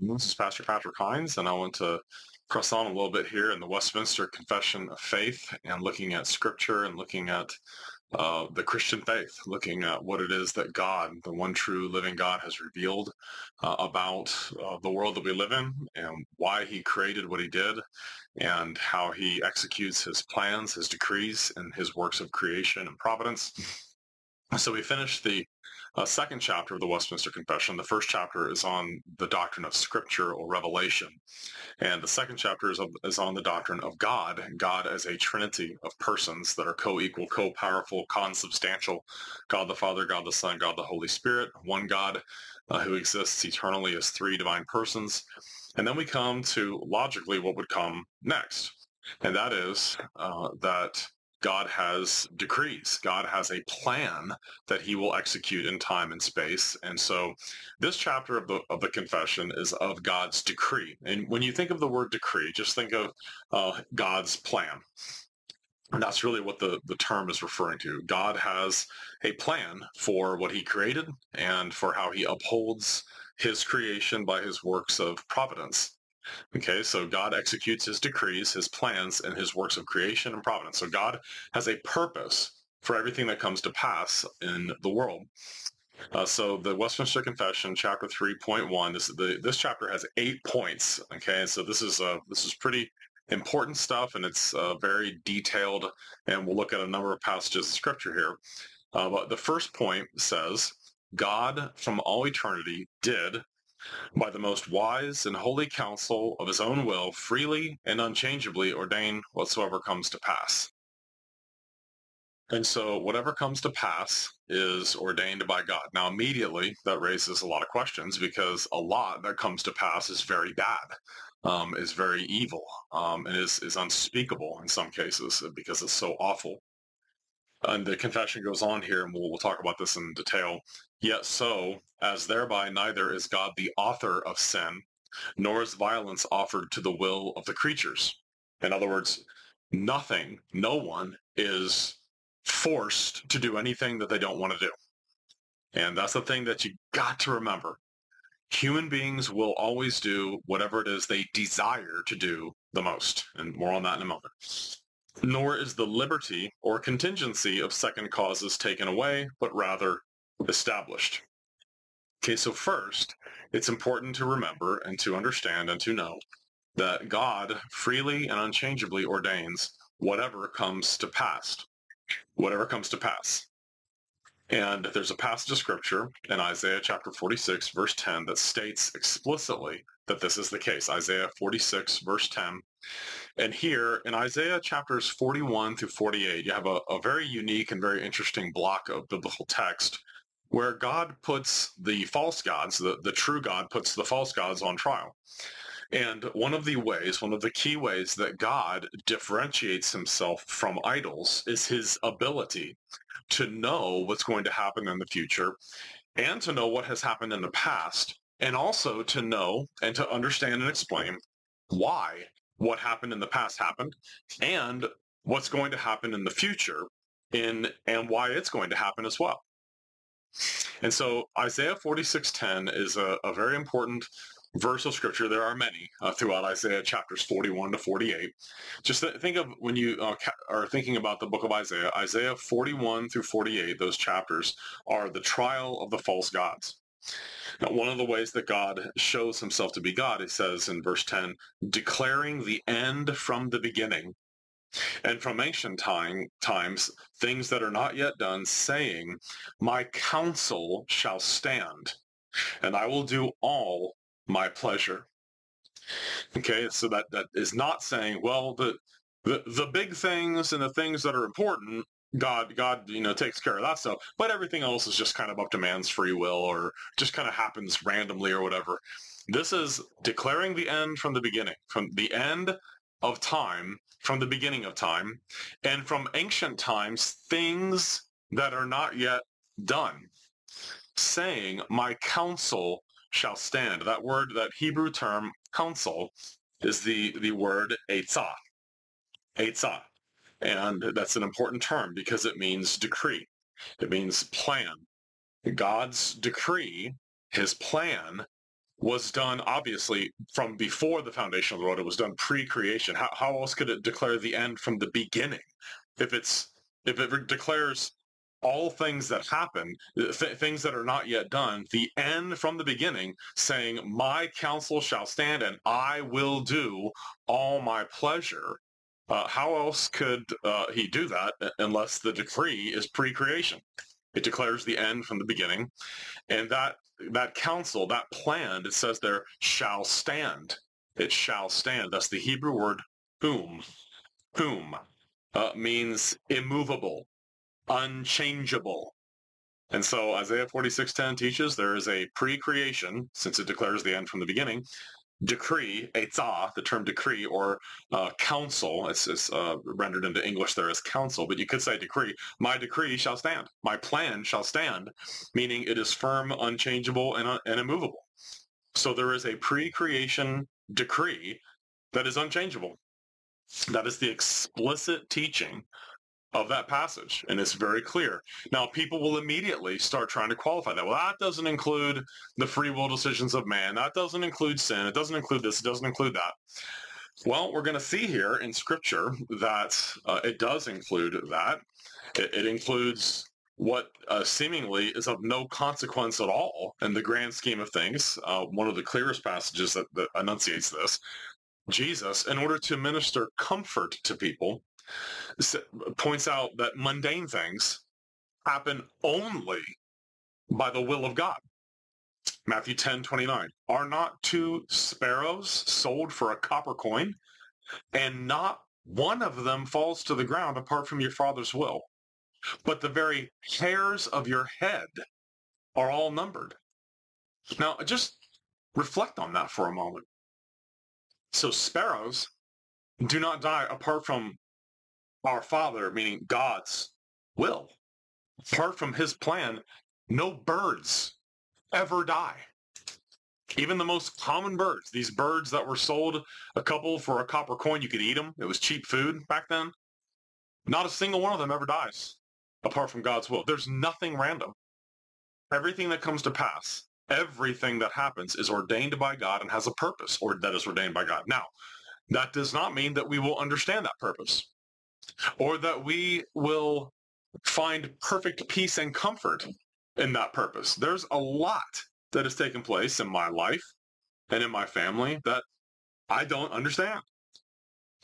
This is Pastor Patrick Hines, and I want to press on a little bit here in the Westminster Confession of Faith and looking at Scripture and looking at uh, the Christian faith, looking at what it is that God, the one true living God, has revealed uh, about uh, the world that we live in and why he created what he did and how he executes his plans, his decrees, and his works of creation and providence. So we finished the uh, second chapter of the Westminster Confession. The first chapter is on the doctrine of Scripture or revelation. And the second chapter is, is on the doctrine of God, God as a trinity of persons that are co-equal, co-powerful, consubstantial, God the Father, God the Son, God the Holy Spirit, one God uh, who exists eternally as three divine persons. And then we come to logically what would come next. And that is uh, that God has decrees. God has a plan that he will execute in time and space. And so this chapter of the, of the confession is of God's decree. And when you think of the word decree, just think of uh, God's plan. And that's really what the, the term is referring to. God has a plan for what he created and for how he upholds his creation by his works of providence. Okay, so God executes his decrees, his plans, and his works of creation and providence. So God has a purpose for everything that comes to pass in the world. Uh, so the Westminster Confession, chapter 3.1, this, the, this chapter has eight points. Okay, so this is, uh, this is pretty important stuff and it's uh, very detailed and we'll look at a number of passages of scripture here. Uh, but the first point says, God from all eternity did by the most wise and holy counsel of his own will, freely and unchangeably ordain whatsoever comes to pass. And so whatever comes to pass is ordained by God. Now, immediately, that raises a lot of questions because a lot that comes to pass is very bad, um, is very evil, um, and is, is unspeakable in some cases because it's so awful. And the confession goes on here, and we'll, we'll talk about this in detail. Yet so, as thereby neither is God the author of sin, nor is violence offered to the will of the creatures. In other words, nothing, no one is forced to do anything that they don't want to do. And that's the thing that you got to remember. Human beings will always do whatever it is they desire to do the most. And more on that in a moment nor is the liberty or contingency of second causes taken away, but rather established. Okay, so first, it's important to remember and to understand and to know that God freely and unchangeably ordains whatever comes to pass. Whatever comes to pass. And there's a passage of scripture in Isaiah chapter 46, verse 10, that states explicitly that this is the case. Isaiah 46, verse 10. And here in Isaiah chapters 41 through 48, you have a, a very unique and very interesting block of biblical text where God puts the false gods, the, the true God puts the false gods on trial. And one of the ways, one of the key ways that God differentiates himself from idols is his ability to know what's going to happen in the future and to know what has happened in the past and also to know and to understand and explain why what happened in the past happened and what's going to happen in the future in and why it's going to happen as well. And so Isaiah 46:10 is a, a, very important verse of scripture. There are many uh, throughout Isaiah chapters 41 to 48. Just th- think of when you uh, ca- are thinking about the book of Isaiah, Isaiah 41 through 48, those chapters are the trial of the false gods. Now, one of the ways that God shows himself to be God, he says in verse 10, declaring the end from the beginning and from ancient time, times things that are not yet done, saying, My counsel shall stand, and I will do all my pleasure. Okay, so that, that is not saying, well, the, the the big things and the things that are important God, God, you know, takes care of that stuff. But everything else is just kind of up to man's free will or just kind of happens randomly or whatever. This is declaring the end from the beginning, from the end of time, from the beginning of time, and from ancient times, things that are not yet done, saying, my counsel shall stand. That word, that Hebrew term, counsel, is the, the word etzah. Etzah. And that's an important term because it means decree. It means plan. God's decree, his plan, was done obviously from before the foundation of the world. It was done pre-creation. How, how else could it declare the end from the beginning? If it's if it declares all things that happen, th- things that are not yet done, the end from the beginning, saying, "My counsel shall stand, and I will do all my pleasure." Uh, how else could uh, he do that unless the decree is pre-creation? It declares the end from the beginning, and that that counsel, that plan, it says there, shall stand. It shall stand. That's the Hebrew word qum. Qum uh, means immovable, unchangeable. And so Isaiah 46.10 teaches there is a pre-creation, since it declares the end from the beginning, decree, etzah, the term decree, or uh, counsel, it's, it's uh, rendered into English there as counsel, but you could say decree. My decree shall stand. My plan shall stand, meaning it is firm, unchangeable, and, uh, and immovable. So there is a pre-creation decree that is unchangeable. That is the explicit teaching of that passage, and it's very clear. Now, people will immediately start trying to qualify that. Well, that doesn't include the free will decisions of man. That doesn't include sin. It doesn't include this. It doesn't include that. Well, we're going to see here in Scripture that uh, it does include that. It, it includes what uh, seemingly is of no consequence at all in the grand scheme of things. Uh, one of the clearest passages that, that enunciates this. Jesus, in order to minister comfort to people, points out that mundane things happen only by the will of God. Matthew 10, 29. Are not two sparrows sold for a copper coin? And not one of them falls to the ground apart from your father's will. But the very hairs of your head are all numbered. Now, just reflect on that for a moment. So sparrows do not die apart from our Father, meaning God's will. Apart from his plan, no birds ever die. Even the most common birds, these birds that were sold a couple for a copper coin, you could eat them. It was cheap food back then. Not a single one of them ever dies apart from God's will. There's nothing random. Everything that comes to pass, everything that happens is ordained by God and has a purpose or that is ordained by God. Now, that does not mean that we will understand that purpose or that we will find perfect peace and comfort in that purpose. There's a lot that has taken place in my life and in my family that I don't understand.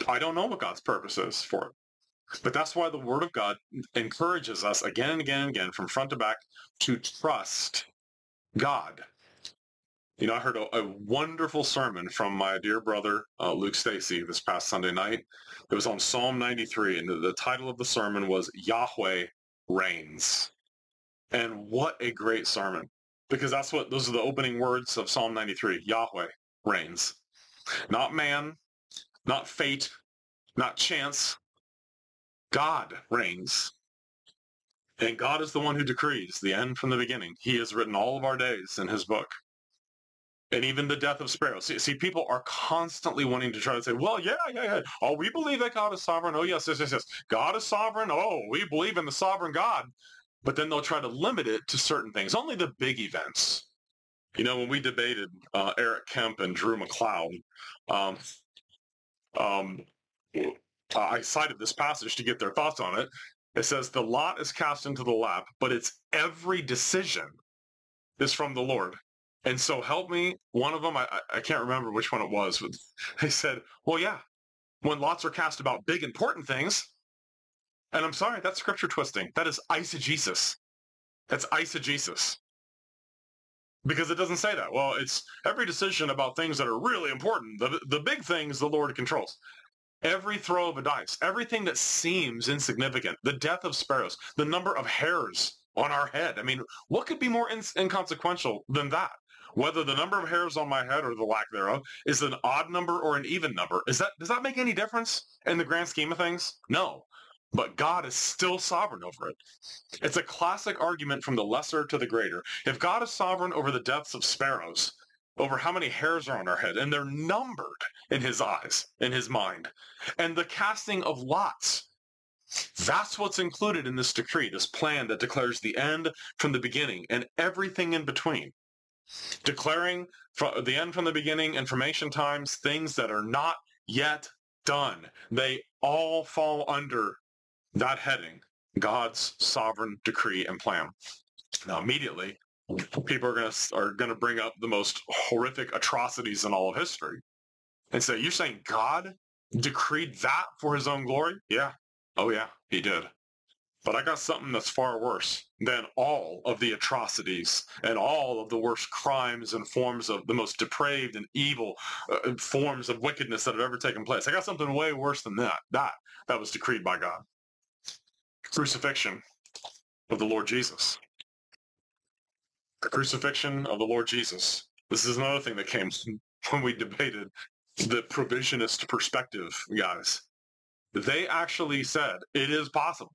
I don't know what God's purpose is for it. But that's why the Word of God encourages us again and again and again from front to back to trust God you know, I heard a, a wonderful sermon from my dear brother, uh, Luke Stacy, this past Sunday night. It was on Psalm 93, and the, the title of the sermon was Yahweh Reigns. And what a great sermon, because that's what, those are the opening words of Psalm 93, Yahweh reigns. Not man, not fate, not chance. God reigns. And God is the one who decrees the end from the beginning. He has written all of our days in his book and even the death of sparrows. See, see, people are constantly wanting to try to say, well, yeah, yeah, yeah. Oh, we believe that God is sovereign. Oh, yes, yes, yes, yes. God is sovereign. Oh, we believe in the sovereign God. But then they'll try to limit it to certain things, only the big events. You know, when we debated uh, Eric Kemp and Drew McLeod, um, um, I cited this passage to get their thoughts on it. It says, the lot is cast into the lap, but its every decision is from the Lord. And so help me, one of them, I, I can't remember which one it was, but they said, well, yeah, when lots are cast about big, important things, and I'm sorry, that's scripture twisting. That is eisegesis. That's eisegesis. Because it doesn't say that. Well, it's every decision about things that are really important. The, the big things the Lord controls. Every throw of a dice, everything that seems insignificant, the death of sparrows, the number of hairs on our head. I mean, what could be more in- inconsequential than that? Whether the number of hairs on my head or the lack thereof is an odd number or an even number. Is that does that make any difference in the grand scheme of things? No. But God is still sovereign over it. It's a classic argument from the lesser to the greater. If God is sovereign over the deaths of sparrows, over how many hairs are on our head, and they're numbered in his eyes, in his mind, and the casting of lots, that's what's included in this decree, this plan that declares the end from the beginning and everything in between. Declaring from the end from the beginning, information times, things that are not yet done. They all fall under that heading, God's sovereign decree and plan. Now, immediately, people are going to are going to bring up the most horrific atrocities in all of history, and say, "You're saying God decreed that for His own glory?" Yeah. Oh yeah, He did. But I got something that's far worse than all of the atrocities and all of the worst crimes and forms of the most depraved and evil uh, forms of wickedness that have ever taken place. I got something way worse than that. That that was decreed by God. Crucifixion of the Lord Jesus. The crucifixion of the Lord Jesus. This is another thing that came when we debated the provisionist perspective, guys. They actually said it is possible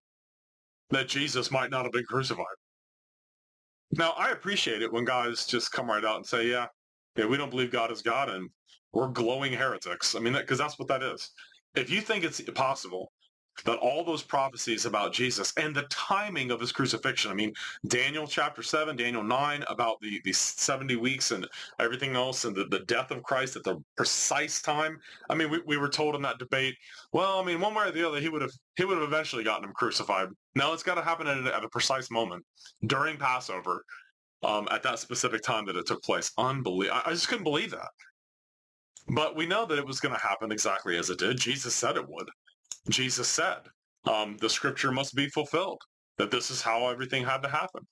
that Jesus might not have been crucified. Now, I appreciate it when guys just come right out and say, yeah, yeah, we don't believe God is God and we're glowing heretics. I mean, because that's what that is. If you think it's possible that all those prophecies about Jesus and the timing of his crucifixion. I mean, Daniel chapter 7, Daniel 9 about the, the 70 weeks and everything else and the, the death of Christ at the precise time. I mean, we, we were told in that debate, well, I mean, one way or the other, he would have he would have eventually gotten him crucified. No, it's got to happen at a, at a precise moment during Passover um, at that specific time that it took place. Unbelievable. I, I just couldn't believe that. But we know that it was going to happen exactly as it did. Jesus said it would. Jesus said. Um, the scripture must be fulfilled, that this is how everything had to happen.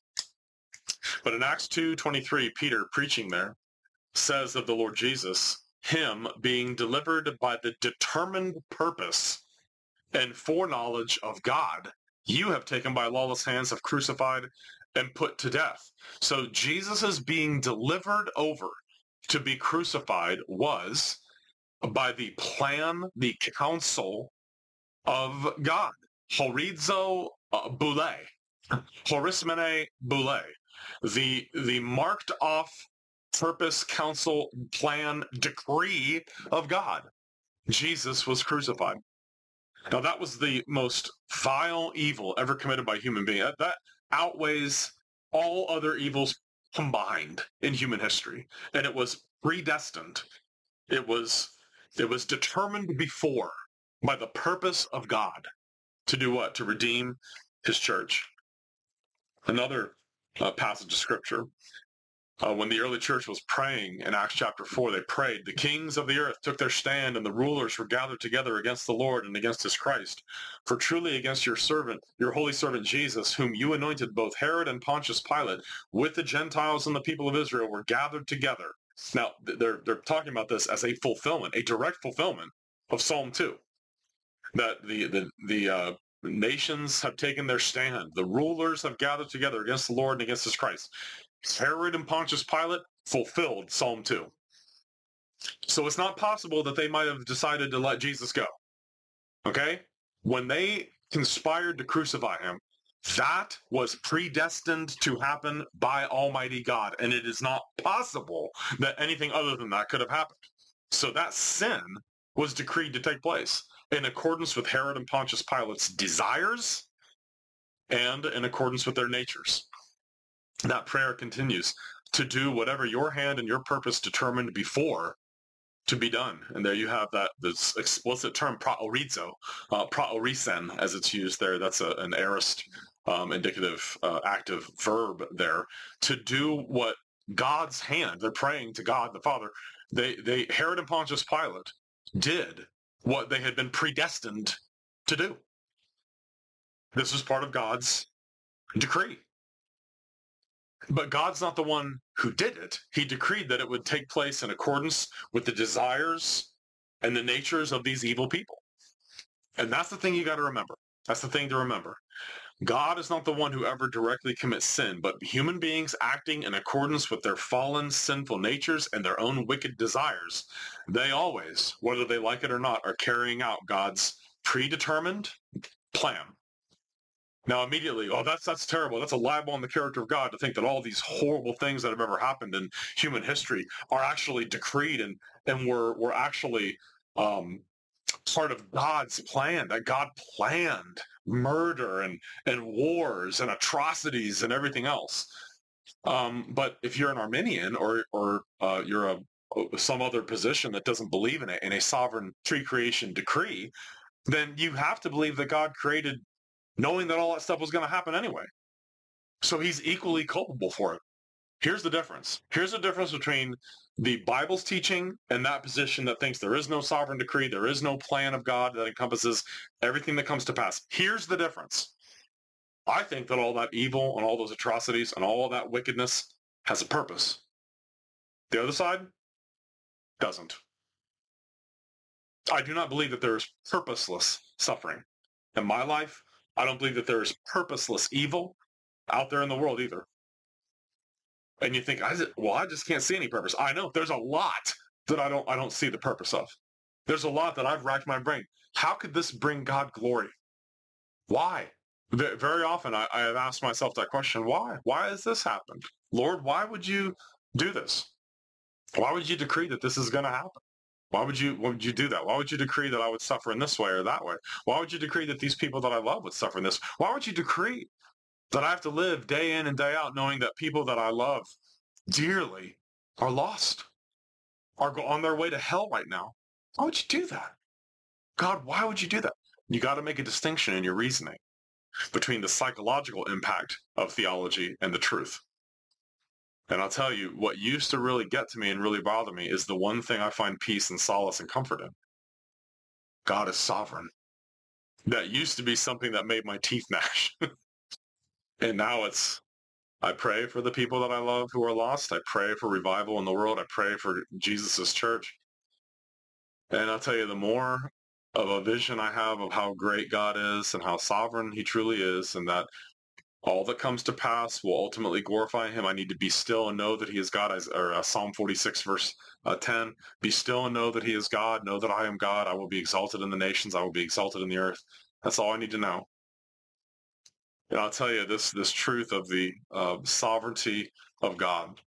But in Acts 2.23, Peter, preaching there, says of the Lord Jesus, him being delivered by the determined purpose and foreknowledge of God, you have taken by lawless hands, have crucified and put to death. So Jesus is being delivered over to be crucified was by the plan, the counsel of God. Horizo uh, boule, horismene boule, the the marked off purpose, counsel, plan, decree of God. Jesus was crucified. Now that was the most vile evil ever committed by human being. That, that outweighs all other evils combined in human history, and it was predestined. It was it was determined before by the purpose of God to do what? To redeem his church. Another uh, passage of scripture. Uh, when the early church was praying in Acts chapter 4, they prayed, the kings of the earth took their stand and the rulers were gathered together against the Lord and against his Christ. For truly against your servant, your holy servant Jesus, whom you anointed both Herod and Pontius Pilate, with the Gentiles and the people of Israel were gathered together. Now, they're, they're talking about this as a fulfillment, a direct fulfillment of Psalm 2 that the the the uh, nations have taken their stand. The rulers have gathered together against the Lord and against His Christ. Herod and Pontius Pilate fulfilled Psalm two. So it's not possible that they might have decided to let Jesus go. Okay, when they conspired to crucify him, that was predestined to happen by Almighty God, and it is not possible that anything other than that could have happened. So that sin was decreed to take place in accordance with Herod and Pontius Pilate's desires and in accordance with their natures. That prayer continues to do whatever your hand and your purpose determined before to be done. And there you have that this explicit term proorizo, uh, proorisen as it's used there. That's a, an aorist um, indicative uh, active verb there to do what God's hand. They're praying to God the Father. They they Herod and Pontius Pilate did what they had been predestined to do. This was part of God's decree. But God's not the one who did it. He decreed that it would take place in accordance with the desires and the natures of these evil people. And that's the thing you got to remember. That's the thing to remember. God is not the one who ever directly commits sin, but human beings acting in accordance with their fallen, sinful natures and their own wicked desires. They always, whether they like it or not, are carrying out God's predetermined plan. Now, immediately, oh, that's that's terrible. That's a libel on the character of God to think that all these horrible things that have ever happened in human history are actually decreed and and were were actually um, part of God's plan, that God planned murder and, and wars and atrocities and everything else. Um, but if you're an Arminian or or uh, you're a some other position that doesn't believe in it in a sovereign pre-creation decree, then you have to believe that God created knowing that all that stuff was going to happen anyway. So he's equally culpable for it. Here's the difference. Here's the difference between the Bible's teaching and that position that thinks there is no sovereign decree, there is no plan of God that encompasses everything that comes to pass. Here's the difference. I think that all that evil and all those atrocities and all that wickedness has a purpose. The other side doesn't. I do not believe that there is purposeless suffering. In my life, I don't believe that there is purposeless evil out there in the world either. And you think, I just, well, I just can't see any purpose. I know there's a lot that I don't I don't see the purpose of. There's a lot that I've racked my brain. How could this bring God glory? Why? Very often I, I have asked myself that question, why? Why has this happened? Lord, why would you do this? Why would you decree that this is going to happen? Why would you why would you do that? Why would you decree that I would suffer in this way or that way? Why would you decree that these people that I love would suffer in this? Why would you decree that I have to live day in and day out knowing that people that I love dearly are lost, are on their way to hell right now? Why would you do that? God, why would you do that? You got to make a distinction in your reasoning between the psychological impact of theology and the truth. And I'll tell you, what used to really get to me and really bother me is the one thing I find peace and solace and comfort in. God is sovereign. That used to be something that made my teeth gnash. and now it's, I pray for the people that I love who are lost. I pray for revival in the world. I pray for Jesus' church. And I'll tell you, the more of a vision I have of how great God is and how sovereign he truly is and that all that comes to pass will ultimately glorify him. I need to be still and know that he is God. Or uh, Psalm 46 verse uh, 10, be still and know that he is God. Know that I am God. I will be exalted in the nations. I will be exalted in the earth. That's all I need to know. And I'll tell you this, this truth of the uh, sovereignty of God,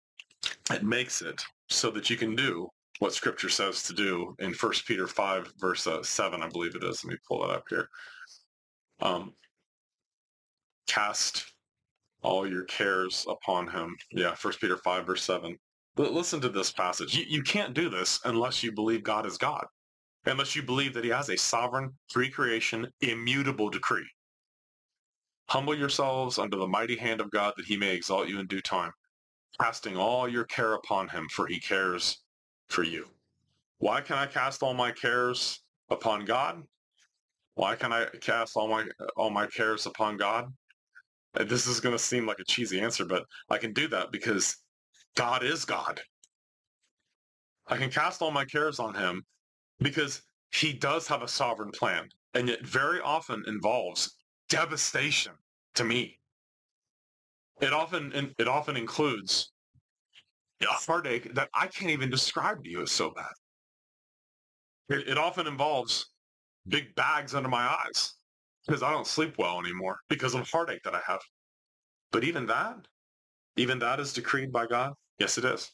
it makes it so that you can do what scripture says to do in 1 Peter 5 verse uh, 7, I believe it is. Let me pull that up here. Um, cast all your cares upon him. Yeah, First Peter 5, verse 7. But listen to this passage. You, you can't do this unless you believe God is God, unless you believe that he has a sovereign, pre-creation, immutable decree. Humble yourselves under the mighty hand of God that he may exalt you in due time, casting all your care upon him, for he cares for you. Why can I cast all my cares upon God? Why can I cast all my all my cares upon God? This is going to seem like a cheesy answer, but I can do that because God is God. I can cast all my cares on him because he does have a sovereign plan, and it very often involves devastation to me. It often it often includes a heartache that I can't even describe to you. It's so bad. It, it often involves big bags under my eyes because I don't sleep well anymore because of heartache that I have. But even that, even that is decreed by God? Yes, it is.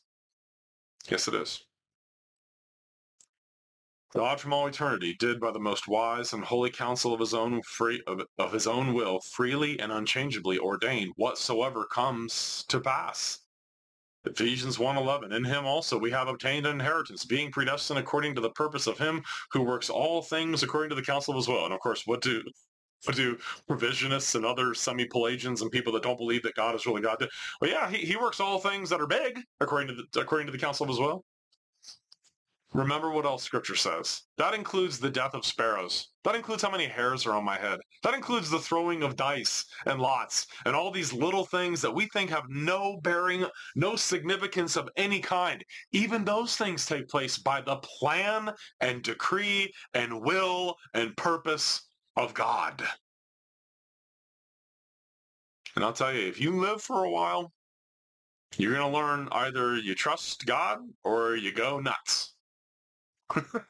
Yes, it is. God from all eternity did by the most wise and holy counsel of his own free of, of his own will freely and unchangeably ordain whatsoever comes to pass. Ephesians 1.11, in him also we have obtained an inheritance, being predestined according to the purpose of him who works all things according to the counsel of his will. And of course, what do what do provisionists and other semi-Pelagians and people that don't believe that God is really God do? Well, yeah, he, he works all things that are big according to the, according to the counsel of his will. Remember what else scripture says. That includes the death of sparrows. That includes how many hairs are on my head. That includes the throwing of dice and lots and all these little things that we think have no bearing, no significance of any kind. Even those things take place by the plan and decree and will and purpose of God. And I'll tell you, if you live for a while, you're going to learn either you trust God or you go nuts.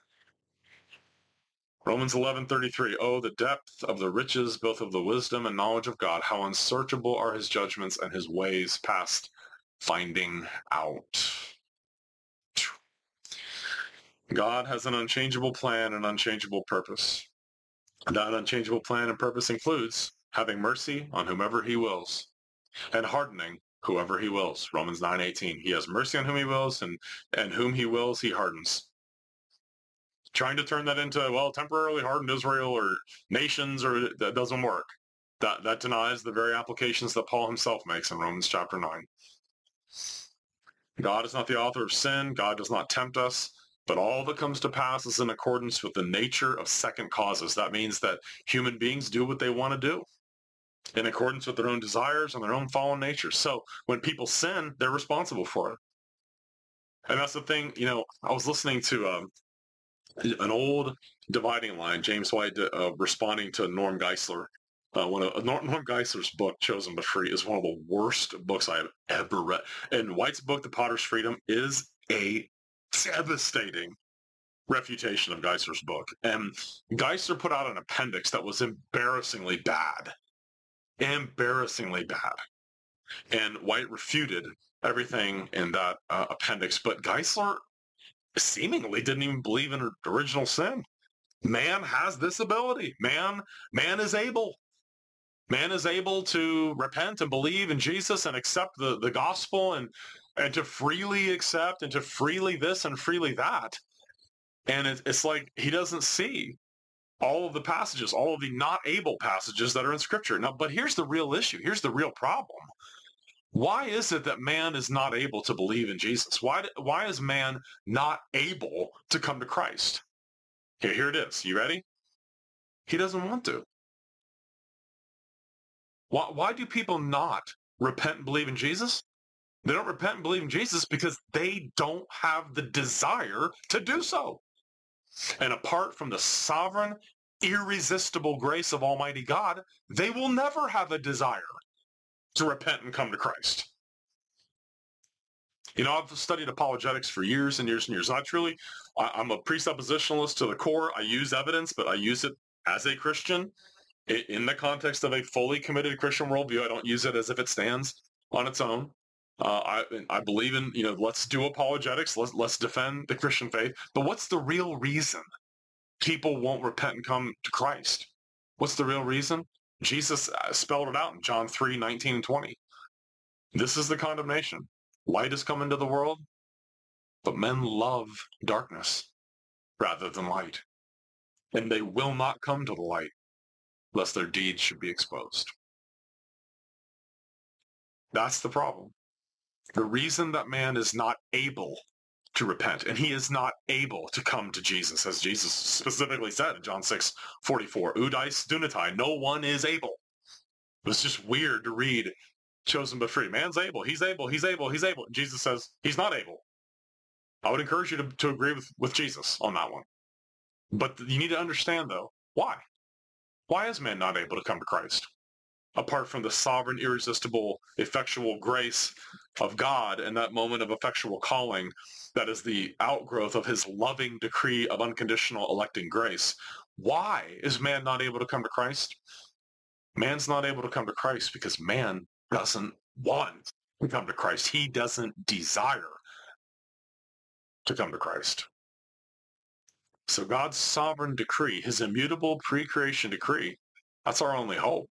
Romans 11:33 Oh the depth of the riches both of the wisdom and knowledge of God how unsearchable are his judgments and his ways past finding out. God has an unchangeable plan and unchangeable purpose. That unchangeable plan and purpose includes having mercy on whomever he wills and hardening whoever he wills. Romans 9:18. He has mercy on whom he wills, and and whom he wills, he hardens. Trying to turn that into well, temporarily hardened Israel or nations, or that doesn't work. That that denies the very applications that Paul himself makes in Romans chapter 9. God is not the author of sin. God does not tempt us. But all that comes to pass is in accordance with the nature of second causes. That means that human beings do what they want to do in accordance with their own desires and their own fallen nature. So when people sin, they're responsible for it. And that's the thing, you know, I was listening to um, an old dividing line, James White uh, responding to Norm Geisler. Uh, one of Norm, Geisler's book, Chosen but Free, is one of the worst books I have ever read. And White's book, The Potter's Freedom, is a devastating refutation of Geisler's book. And Geisler put out an appendix that was embarrassingly bad embarrassingly bad. And White refuted everything in that uh, appendix, but Geisler seemingly didn't even believe in original sin. Man has this ability. Man, man is able. Man is able to repent and believe in Jesus and accept the, the gospel and, and to freely accept and to freely this and freely that. And it, it's like he doesn't see all of the passages, all of the not able passages that are in Scripture. Now, but here's the real issue. Here's the real problem. Why is it that man is not able to believe in Jesus? Why, why is man not able to come to Christ? Here, here it is. You ready? He doesn't want to. Why, why do people not repent and believe in Jesus? They don't repent and believe in Jesus because they don't have the desire to do so. And apart from the sovereign, irresistible grace of Almighty God, they will never have a desire to repent and come to Christ. You know, I've studied apologetics for years and years and years. I truly, I'm a presuppositionalist to the core. I use evidence, but I use it as a Christian in the context of a fully committed Christian worldview. I don't use it as if it stands on its own. Uh, I, I believe in, you know, let's do apologetics. Let's, let's defend the Christian faith. But what's the real reason people won't repent and come to Christ? What's the real reason? Jesus uh, spelled it out in John 3, 19 and 20. This is the condemnation. Light has come into the world, but men love darkness rather than light. And they will not come to the light lest their deeds should be exposed. That's the problem. The reason that man is not able to repent and he is not able to come to Jesus, as Jesus specifically said in John 6, 44, Oudeis dunatai, no one is able. It's just weird to read chosen but free. Man's able, he's able, he's able, he's able. And Jesus says he's not able. I would encourage you to, to agree with, with Jesus on that one. But you need to understand though, why? Why is man not able to come to Christ? Apart from the sovereign, irresistible, effectual grace of God and that moment of effectual calling that is the outgrowth of his loving decree of unconditional electing grace. Why is man not able to come to Christ? Man's not able to come to Christ because man doesn't want to come to Christ. He doesn't desire to come to Christ. So God's sovereign decree, his immutable pre-creation decree, that's our only hope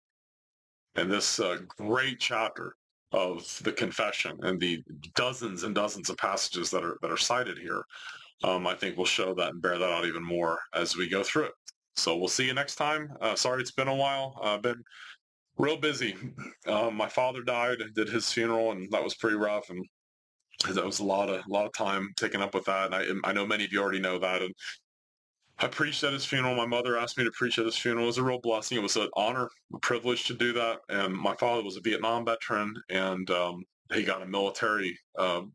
and this uh, great chapter of the confession and the dozens and dozens of passages that are that are cited here, um, I think will show that and bear that out even more as we go through it. So we'll see you next time. Uh, sorry it's been a while. I've been real busy. Um, my father died, did his funeral, and that was pretty rough. And that was a lot of a lot of time taken up with that. And I, I know many of you already know that. And I preached at his funeral. My mother asked me to preach at his funeral. It was a real blessing. It was an honor, a privilege to do that. And my father was a Vietnam veteran, and um, he got a military um,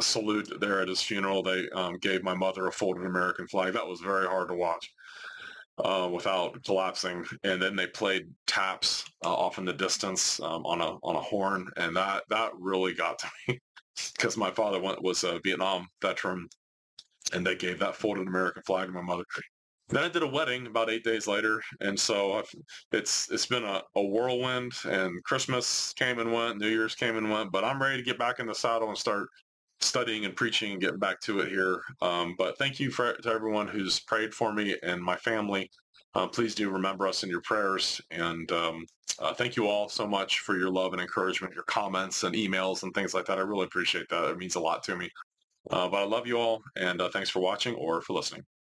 salute there at his funeral. They um, gave my mother a folded American flag. That was very hard to watch uh, without collapsing. And then they played taps uh, off in the distance um, on a on a horn, and that that really got to me because my father was a Vietnam veteran and they gave that folded American flag to my mother. Then I did a wedding about eight days later, and so I've, it's it's been a, a whirlwind. And Christmas came and went, New Year's came and went, but I'm ready to get back in the saddle and start studying and preaching and getting back to it here. Um, but thank you for, to everyone who's prayed for me and my family. Uh, please do remember us in your prayers. And um, uh, thank you all so much for your love and encouragement, your comments and emails and things like that. I really appreciate that. It means a lot to me. Uh, but I love you all, and uh, thanks for watching or for listening.